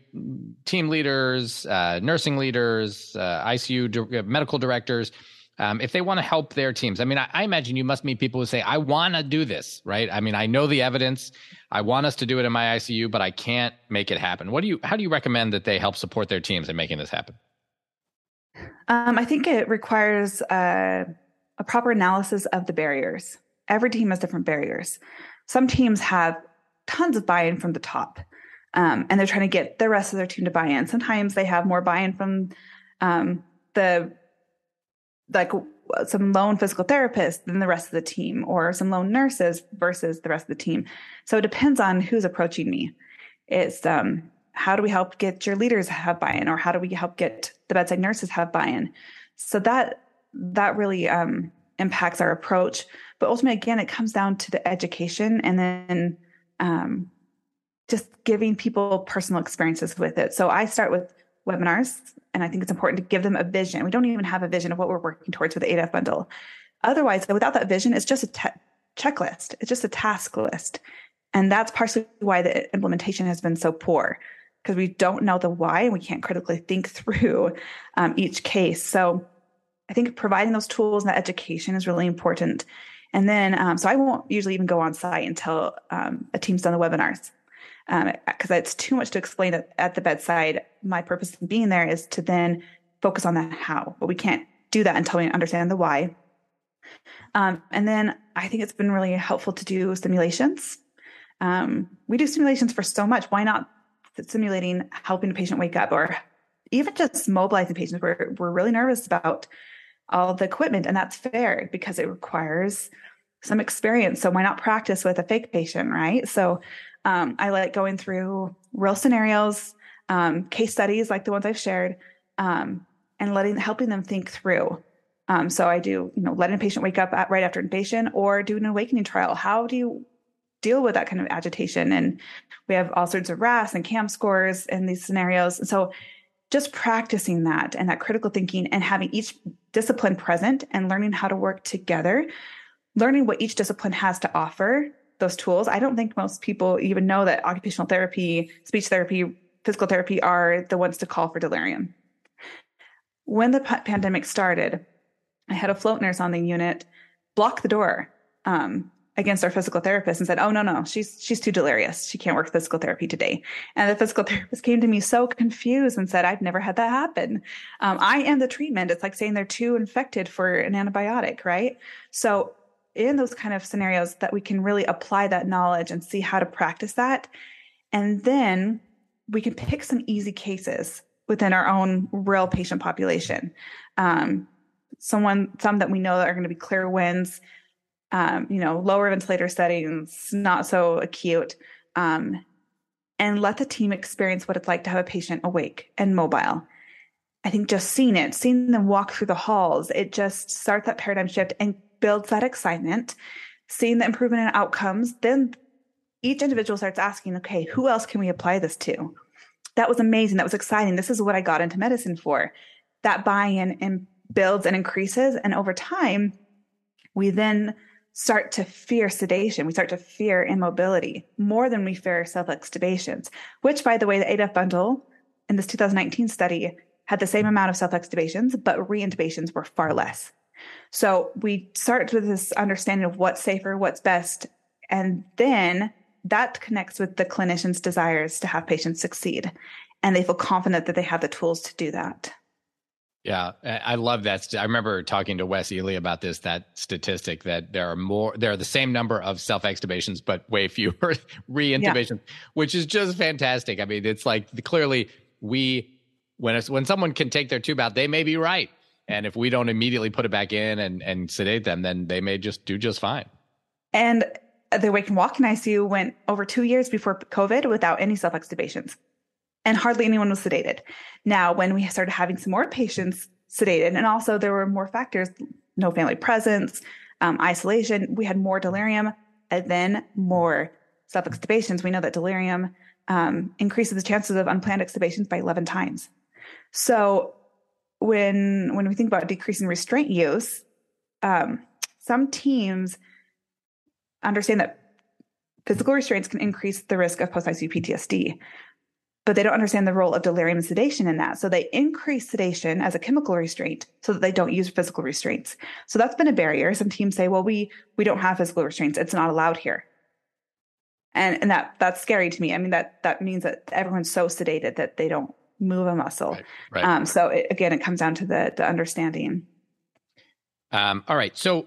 team leaders, uh, nursing leaders, uh, ICU di- uh, medical directors, um, if they want to help their teams? I mean, I, I imagine you must meet people who say, "I want to do this," right? I mean, I know the evidence. I want us to do it in my ICU, but I can't make it happen. What do you? How do you recommend that they help support their teams in making this happen?
Um, I think it requires uh, a proper analysis of the barriers. Every team has different barriers. Some teams have tons of buy in from the top, um, and they're trying to get the rest of their team to buy in. Sometimes they have more buy in from um, the like some lone physical therapists than the rest of the team, or some lone nurses versus the rest of the team. So it depends on who's approaching me. It's um, how do we help get your leaders have buy-in or how do we help get the bedside nurses have buy-in so that that really um, impacts our approach. But ultimately, again, it comes down to the education and then um, just giving people personal experiences with it. So I start with webinars, and I think it's important to give them a vision. We don't even have a vision of what we're working towards with the ADF bundle. Otherwise, without that vision, it's just a te- checklist, it's just a task list. And that's partially why the implementation has been so poor because we don't know the why and we can't critically think through um, each case. So I think providing those tools and that education is really important. And then, um, so I won't usually even go on site until um, a team's done the webinars because um, it's too much to explain at, at the bedside. My purpose in being there is to then focus on the how, but we can't do that until we understand the why. Um, and then I think it's been really helpful to do simulations. Um, we do simulations for so much. Why not simulating helping a patient wake up or even just mobilizing patients? We're, we're really nervous about all the equipment, and that's fair because it requires some experience. So why not practice with a fake patient, right? So um, I like going through real scenarios, um, case studies like the ones I've shared, um, and letting helping them think through. Um, so I do, you know, letting a patient wake up at, right after intubation or do an awakening trial. How do you deal with that kind of agitation? And we have all sorts of RASS and CAM scores in these scenarios. So just practicing that and that critical thinking and having each discipline present and learning how to work together, learning what each discipline has to offer those tools. I don't think most people even know that occupational therapy, speech therapy, physical therapy are the ones to call for delirium. When the pandemic started, I had a float nurse on the unit block the door um, against our physical therapist and said, "Oh no, no, she's she's too delirious. She can't work physical therapy today." And the physical therapist came to me so confused and said, "I've never had that happen. Um, I am the treatment. It's like saying they're too infected for an antibiotic, right?" So in those kind of scenarios that we can really apply that knowledge and see how to practice that. And then we can pick some easy cases within our own real patient population. Um, someone, some that we know that are going to be clear wins, um, you know, lower ventilator settings, not so acute, um, and let the team experience what it's like to have a patient awake and mobile. I think just seeing it, seeing them walk through the halls, it just starts that paradigm shift and builds that excitement, seeing the improvement in outcomes, then each individual starts asking, okay, who else can we apply this to? That was amazing. That was exciting. This is what I got into medicine for. That buy in and builds and increases. And over time, we then start to fear sedation. We start to fear immobility more than we fear self extubations, which, by the way, the ADF bundle in this 2019 study had the same amount of self extubations, but reintubations were far less. So we start with this understanding of what's safer, what's best, and then that connects with the clinician's desires to have patients succeed. And they feel confident that they have the tools to do that.
Yeah, I love that. I remember talking to Wes Ely about this, that statistic that there are more, there are the same number of self extubations, but way fewer reintubations, yeah. which is just fantastic. I mean, it's like clearly we, when it's, when someone can take their tube out, they may be right. And if we don't immediately put it back in and, and sedate them, then they may just do just fine.
And the Wake and Walk in ICU went over two years before COVID without any self extubations, and hardly anyone was sedated. Now, when we started having some more patients sedated, and also there were more factors no family presence, um, isolation, we had more delirium, and then more self extubations. We know that delirium um, increases the chances of unplanned extubations by 11 times. So when when we think about decreasing restraint use, um, some teams understand that physical restraints can increase the risk of post ICU PTSD, but they don't understand the role of delirium and sedation in that. So they increase sedation as a chemical restraint so that they don't use physical restraints. So that's been a barrier. Some teams say, well, we we don't have physical restraints. It's not allowed here. And and that that's scary to me. I mean, that that means that everyone's so sedated that they don't move a muscle. Right, right. Um, so it, again, it comes down to the, the understanding.
Um, all right. So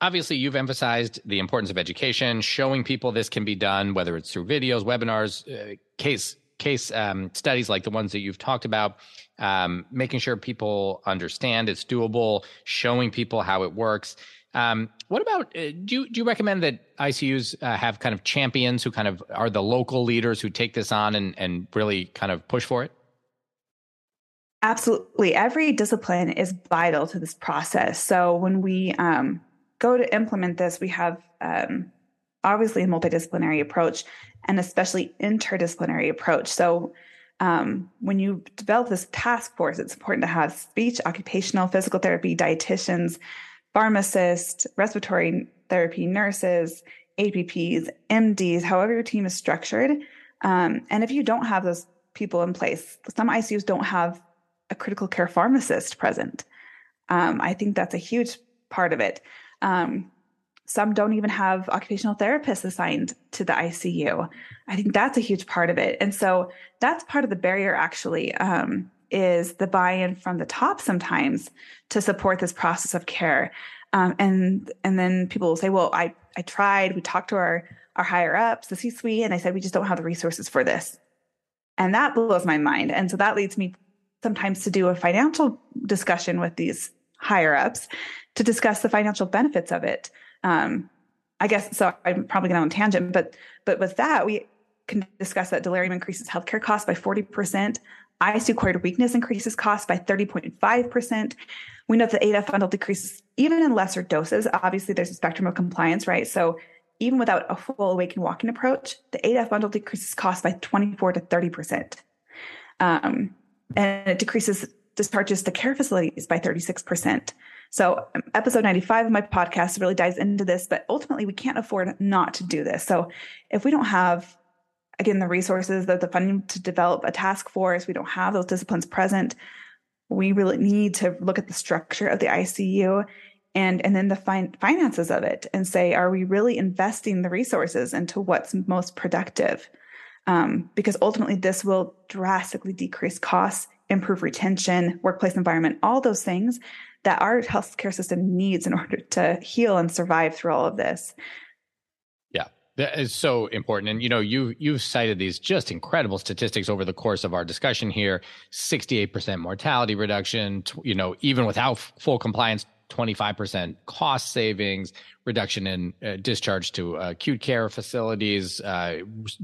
obviously you've emphasized the importance of education, showing people this can be done, whether it's through videos, webinars, uh, case case um, studies like the ones that you've talked about, um, making sure people understand it's doable, showing people how it works. Um, what about uh, do you, do you recommend that ICUs uh, have kind of champions who kind of are the local leaders who take this on and, and really kind of push for it?
Absolutely. Every discipline is vital to this process. So when we um, go to implement this, we have um, obviously a multidisciplinary approach and especially interdisciplinary approach. So um, when you develop this task force, it's important to have speech, occupational, physical therapy, dietitians, pharmacists, respiratory therapy nurses, APPs, MDs, however your team is structured. Um, and if you don't have those people in place, some ICUs don't have a critical care pharmacist present. Um, I think that's a huge part of it. Um, some don't even have occupational therapists assigned to the ICU. I think that's a huge part of it. And so that's part of the barrier actually um, is the buy-in from the top sometimes to support this process of care. Um, and and then people will say, well, I I tried, we talked to our our higher ups, the C-suite, and I said we just don't have the resources for this. And that blows my mind. And so that leads me sometimes to do a financial discussion with these higher ups to discuss the financial benefits of it. Um, I guess so. I'm probably going on a tangent, but but with that, we can discuss that delirium increases healthcare costs by 40%. ICU acquired weakness increases costs by 30.5%. We know that the ADEF bundle decreases even in lesser doses. Obviously, there's a spectrum of compliance, right? So even without a full awake and walking approach, the ADEF bundle decreases costs by 24 to 30%. Um, and it decreases discharges to care facilities by 36%. So, episode 95 of my podcast really dives into this, but ultimately, we can't afford not to do this. So, if we don't have, again, the resources, the, the funding to develop a task force, we don't have those disciplines present, we really need to look at the structure of the ICU and and then the fin- finances of it and say are we really investing the resources into what's most productive um, because ultimately this will drastically decrease costs improve retention workplace environment all those things that our healthcare system needs in order to heal and survive through all of this
yeah that is so important and you know you you've cited these just incredible statistics over the course of our discussion here 68% mortality reduction you know even without full compliance 25% cost savings, reduction in uh, discharge to uh, acute care facilities, uh,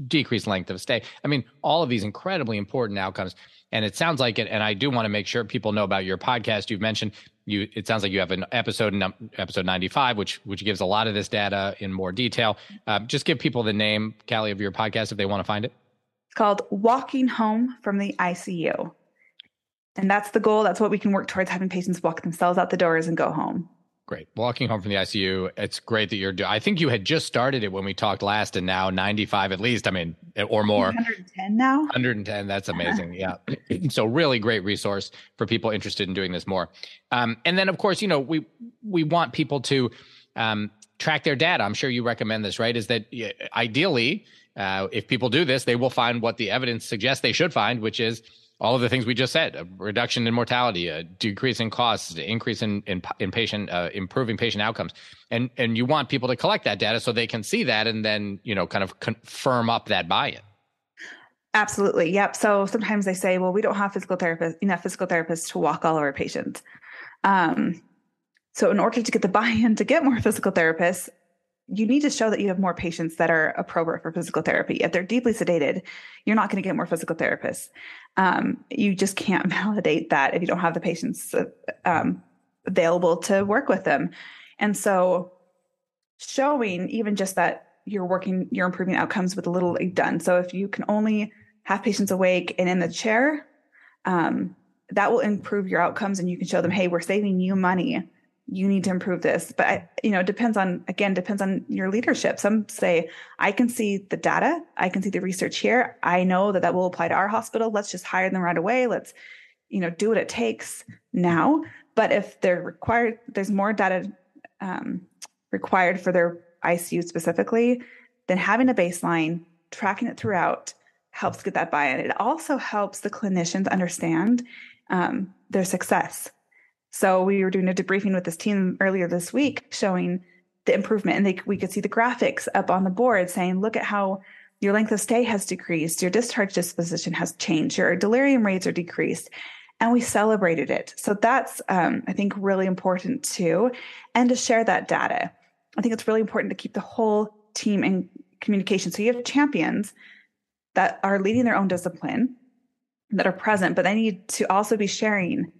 decreased length of stay. I mean, all of these incredibly important outcomes. And it sounds like it. And I do want to make sure people know about your podcast. You've mentioned you. It sounds like you have an episode, episode 95, which which gives a lot of this data in more detail. Uh, just give people the name, Kali, of your podcast if they want to find it.
It's called Walking Home from the ICU. And that's the goal. That's what we can work towards having patients walk themselves out the doors and go home.
Great. Walking home from the ICU. It's great that you're doing. I think you had just started it when we talked last, and now 95 at least. I mean, or more.
110 now.
110. That's amazing. yeah. so really great resource for people interested in doing this more. Um, and then of course, you know, we we want people to um, track their data. I'm sure you recommend this, right? Is that ideally, uh, if people do this, they will find what the evidence suggests they should find, which is all of the things we just said a reduction in mortality a decrease in costs an increase in in, in patient uh, improving patient outcomes. And and you want people to collect that data so they can see that and then you know kind of confirm up that buy-in.
Absolutely. Yep. So sometimes they say well we don't have physical therapists enough physical therapists to walk all of our patients. Um, so in order to get the buy-in to get more physical therapists you need to show that you have more patients that are appropriate for physical therapy. If they're deeply sedated, you're not going to get more physical therapists. Um, you just can't validate that if you don't have the patients um, available to work with them. And so, showing even just that you're working, you're improving outcomes with a little done. So, if you can only have patients awake and in the chair, um, that will improve your outcomes, and you can show them, hey, we're saving you money you need to improve this. But you know it depends on again depends on your leadership. Some say i can see the data. I can see the research here. I know that that will apply to our hospital. Let's just hire them right away. Let's you know do what it takes now. But if they're required there's more data um, required for their icu specifically then having a baseline tracking it throughout helps get that buy-in. It also helps the clinicians understand um, their success so we were doing a debriefing with this team earlier this week showing the improvement and they, we could see the graphics up on the board saying, look at how your length of stay has decreased, your discharge disposition has changed, your delirium rates are decreased. And we celebrated it. So that's, um, I think, really important too. And to share that data. I think it's really important to keep the whole team in communication. So you have champions that are leading their own discipline that are present, but they need to also be sharing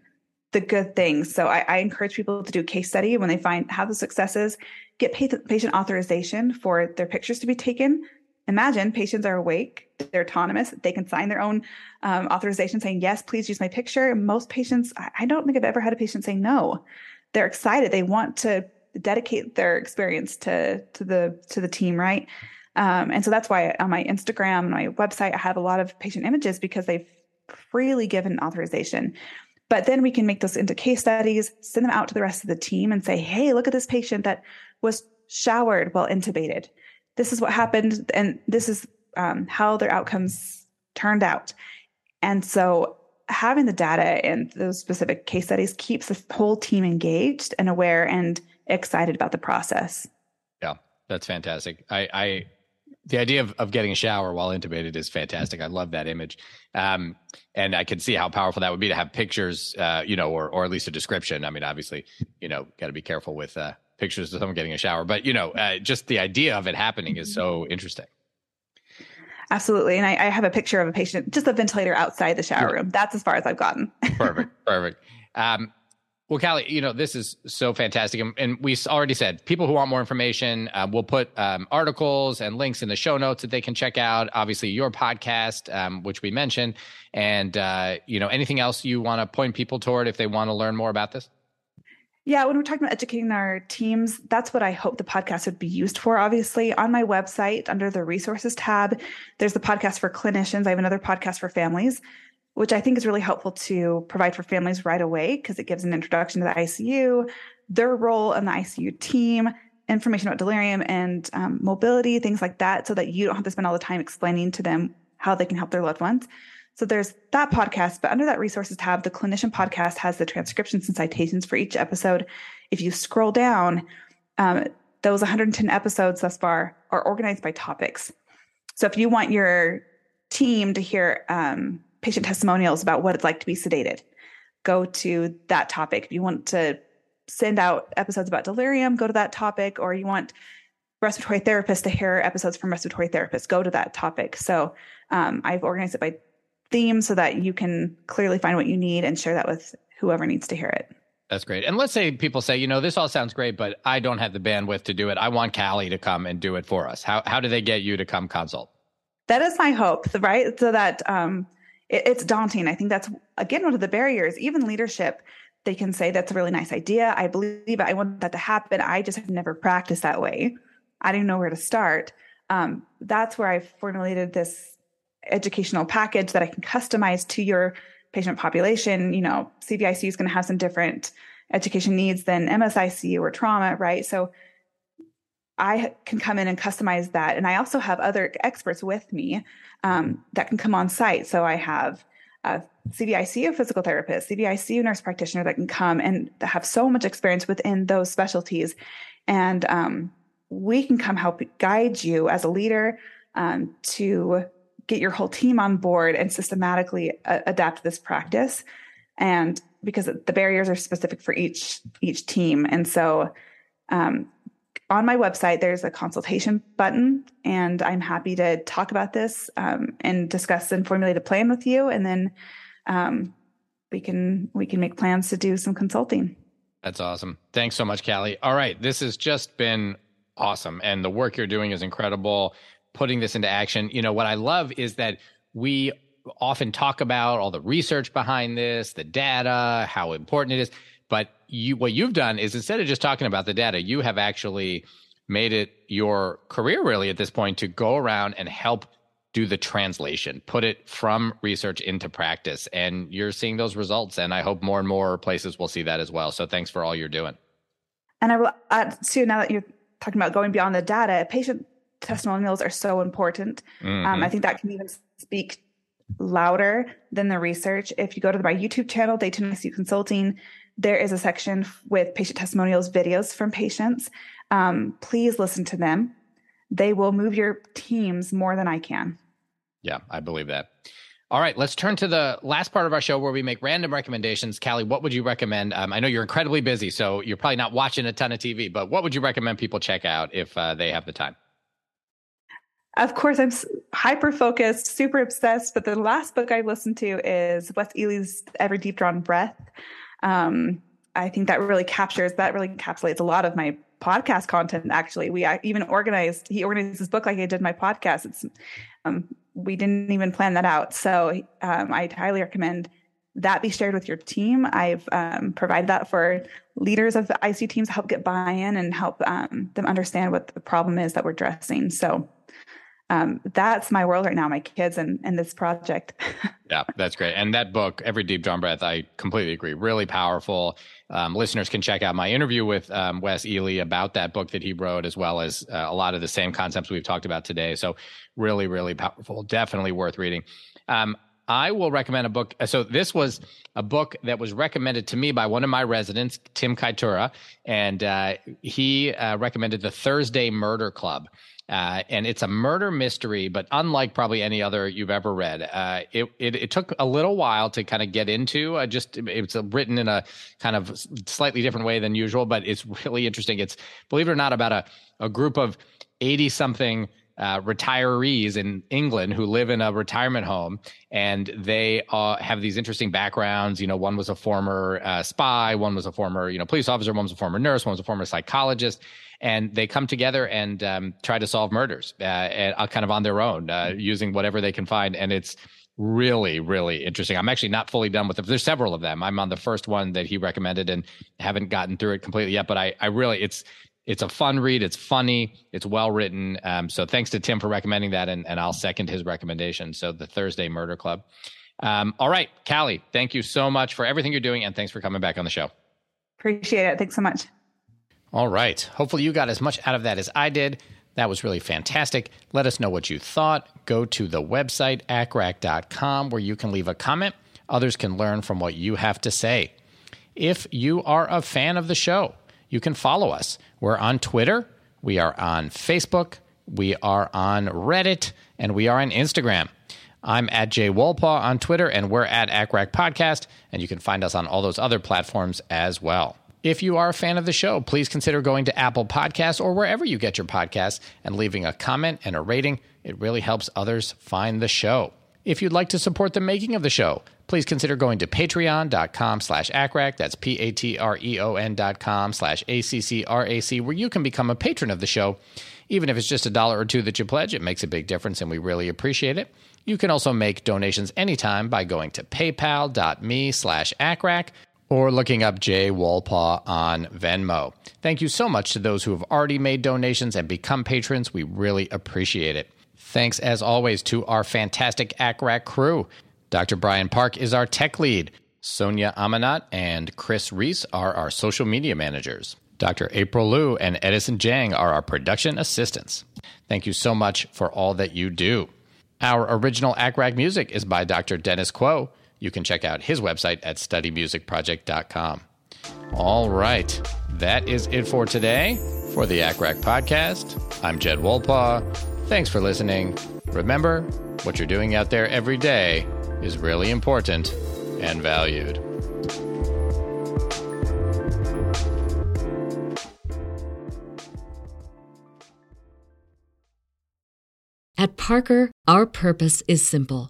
the good things. So I, I, encourage people to do case study when they find have the successes, get patient authorization for their pictures to be taken. Imagine patients are awake, they're autonomous, they can sign their own um, authorization saying, yes, please use my picture. Most patients, I don't think I've ever had a patient say no. They're excited. They want to dedicate their experience to, to the, to the team, right? Um, and so that's why on my Instagram and my website, I have a lot of patient images because they've freely given authorization. But then we can make those into case studies, send them out to the rest of the team and say, hey, look at this patient that was showered while intubated. This is what happened, and this is um, how their outcomes turned out. And so having the data and those specific case studies keeps the whole team engaged and aware and excited about the process.
Yeah, that's fantastic. I, I the idea of, of getting a shower while intubated is fantastic. I love that image. Um, and I can see how powerful that would be to have pictures, uh, you know, or, or at least a description. I mean, obviously, you know, got to be careful with uh, pictures of someone getting a shower, but, you know, uh, just the idea of it happening is so interesting.
Absolutely. And I, I, have a picture of a patient, just a ventilator outside the shower room. That's as far as I've gotten.
perfect. Perfect. Um, well, Kali, you know, this is so fantastic. And, and we already said people who want more information, uh, we'll put um, articles and links in the show notes that they can check out. Obviously, your podcast, um, which we mentioned. And, uh, you know, anything else you want to point people toward if they want to learn more about this?
Yeah, when we're talking about educating our teams, that's what I hope the podcast would be used for. Obviously, on my website, under the resources tab, there's the podcast for clinicians. I have another podcast for families which I think is really helpful to provide for families right away because it gives an introduction to the ICU, their role in the ICU team, information about delirium and um, mobility, things like that, so that you don't have to spend all the time explaining to them how they can help their loved ones. So there's that podcast, but under that resources tab, the clinician podcast has the transcriptions and citations for each episode. If you scroll down, um, those 110 episodes thus far are organized by topics. So if you want your team to hear um, patient testimonials about what it's like to be sedated. Go to that topic. If you want to send out episodes about delirium, go to that topic, or you want respiratory therapists to hear episodes from respiratory therapists, go to that topic. So um, I've organized it by theme so that you can clearly find what you need and share that with whoever needs to hear it.
That's great. And let's say people say, you know, this all sounds great, but I don't have the bandwidth to do it. I want Kali to come and do it for us. How how do they get you to come consult?
That is my hope, right? So that um, it, it's daunting. I think that's again one of the barriers. Even leadership, they can say that's a really nice idea. I believe it. I want that to happen. I just have never practiced that way. I don't know where to start. Um, that's where I've formulated this educational package that I can customize to your patient population. You know, CVICU is going to have some different education needs than MSICU or trauma, right? So I can come in and customize that. And I also have other experts with me um, that can come on site. So I have a CVICU physical therapist, CVICU nurse practitioner that can come and have so much experience within those specialties. And um, we can come help guide you as a leader um, to get your whole team on board and systematically uh, adapt this practice. And because the barriers are specific for each each team, and so um, on my website, there's a consultation button, and I'm happy to talk about this um, and discuss and formulate a plan with you, and then um, we can we can make plans to do some consulting.
That's awesome. Thanks so much, Kali. All right, this has just been awesome, and the work you're doing is incredible. Putting this into action, you know what I love is that we often talk about all the research behind this, the data, how important it is but you, what you've done is instead of just talking about the data, you have actually made it your career really at this point to go around and help do the translation, put it from research into practice. And you're seeing those results. And I hope more and more places will see that as well. So thanks for all you're doing.
And I will add too, now that you're talking about going beyond the data, patient testimonials are so important. Mm-hmm. Um, I think that can even speak louder than the research. If you go to my YouTube channel, Dayton ICU Consulting, there is a section with patient testimonials videos from patients. Um, please listen to them. They will move your teams more than I can.
Yeah, I believe that. All right, let's turn to the last part of our show where we make random recommendations. Kali, what would you recommend? Um, I know you're incredibly busy, so you're probably not watching a ton of TV, but what would you recommend people check out if uh, they have the time?
Of course, I'm hyper focused, super obsessed, but the last book I listened to is Wes Ely's Every Deep Drawn Breath. Um, I think that really captures that really encapsulates a lot of my podcast content. Actually, we even organized. He organized this book like I did my podcast. It's um, we didn't even plan that out. So um, I highly recommend that be shared with your team. I've um, provided that for leaders of the ICU teams to help get buy-in and help um, them understand what the problem is that we're addressing. So um, that's my world right now, my kids and, and this project.
yeah, that's great. And that book, Every Deep Drawn Breath, I completely agree. Really powerful. Um, listeners can check out my interview with um, Wes Ely about that book that he wrote, as well as uh, a lot of the same concepts we've talked about today. So, really, really powerful. Definitely worth reading. Um, I will recommend a book. So this was a book that was recommended to me by one of my residents, Tim Kaitura, and uh, he uh, recommended the Thursday Murder Club. Uh, and it's a murder mystery, but unlike probably any other you've ever read. Uh, it, it, it took a little while to kind of get into. Uh, just it's written in a kind of slightly different way than usual, but it's really interesting. It's believe it or not about a a group of eighty something uh, retirees in England who live in a retirement home, and they uh, have these interesting backgrounds. You know, one was a former uh, spy, one was a former you know police officer, one was a former nurse, one was a former psychologist, and they come together and um, try to solve murders, uh, and, uh, kind of on their own, uh, using whatever they can find, and it's really really interesting i'm actually not fully done with them there's several of them i'm on the first one that he recommended and haven't gotten through it completely yet but i i really it's it's a fun read. It's funny. It's well written. Um, so thanks to Tim for recommending that, and, and I'll second his recommendation. So the Thursday Murder Club. Um, all right, Kali, thank you so much for everything you're doing, and thanks for coming back on the show.
Appreciate it. Thanks so much.
All right. Hopefully you got as much out of that as I did. That was really fantastic. Let us know what you thought. Go to the website, accrac.com, where you can leave a comment. Others can learn from what you have to say. If you are a fan of the show, you can follow us. We're on Twitter, we are on Facebook, we are on Reddit, and we are on Instagram. I'm at Jay Wolpaw on Twitter, and we're at ACCRAC Podcast, and you can find us on all those other platforms as well. If you are a fan of the show, please consider going to Apple Podcasts or wherever you get your podcasts and leaving a comment and a rating. It really helps others find the show. If you'd like to support the making of the show, please consider going to patreon.com slash accrac. That's P-A-T-R-E-O-N dot com slash A-C-C-R-A-C, where you can become a patron of the show. Even if it's just a dollar or two that you pledge, it makes a big difference and we really appreciate it. You can also make donations anytime by going to paypal.me slash accrac or looking up Jay Wolpaw on Venmo. Thank you so much to those who have already made donations and become patrons. We really appreciate it. Thanks as always to our fantastic ACCRAC crew. Dr. Brian Park is our tech lead. Sonia Amanat and Chris Reese are our social media managers. Dr. April Liu and Edison Jang are our production assistants. Thank you so much for all that you do. Our original ACCRAC music is by Dr. Dennis Quo. You can check out his website at studymusicproject.com. All right, that is it for today for the ACCRAC podcast. I'm Jed Wolpaw. Thanks for listening. Remember, what you're doing out there every day is really important and valued.
At Parker, our purpose is simple.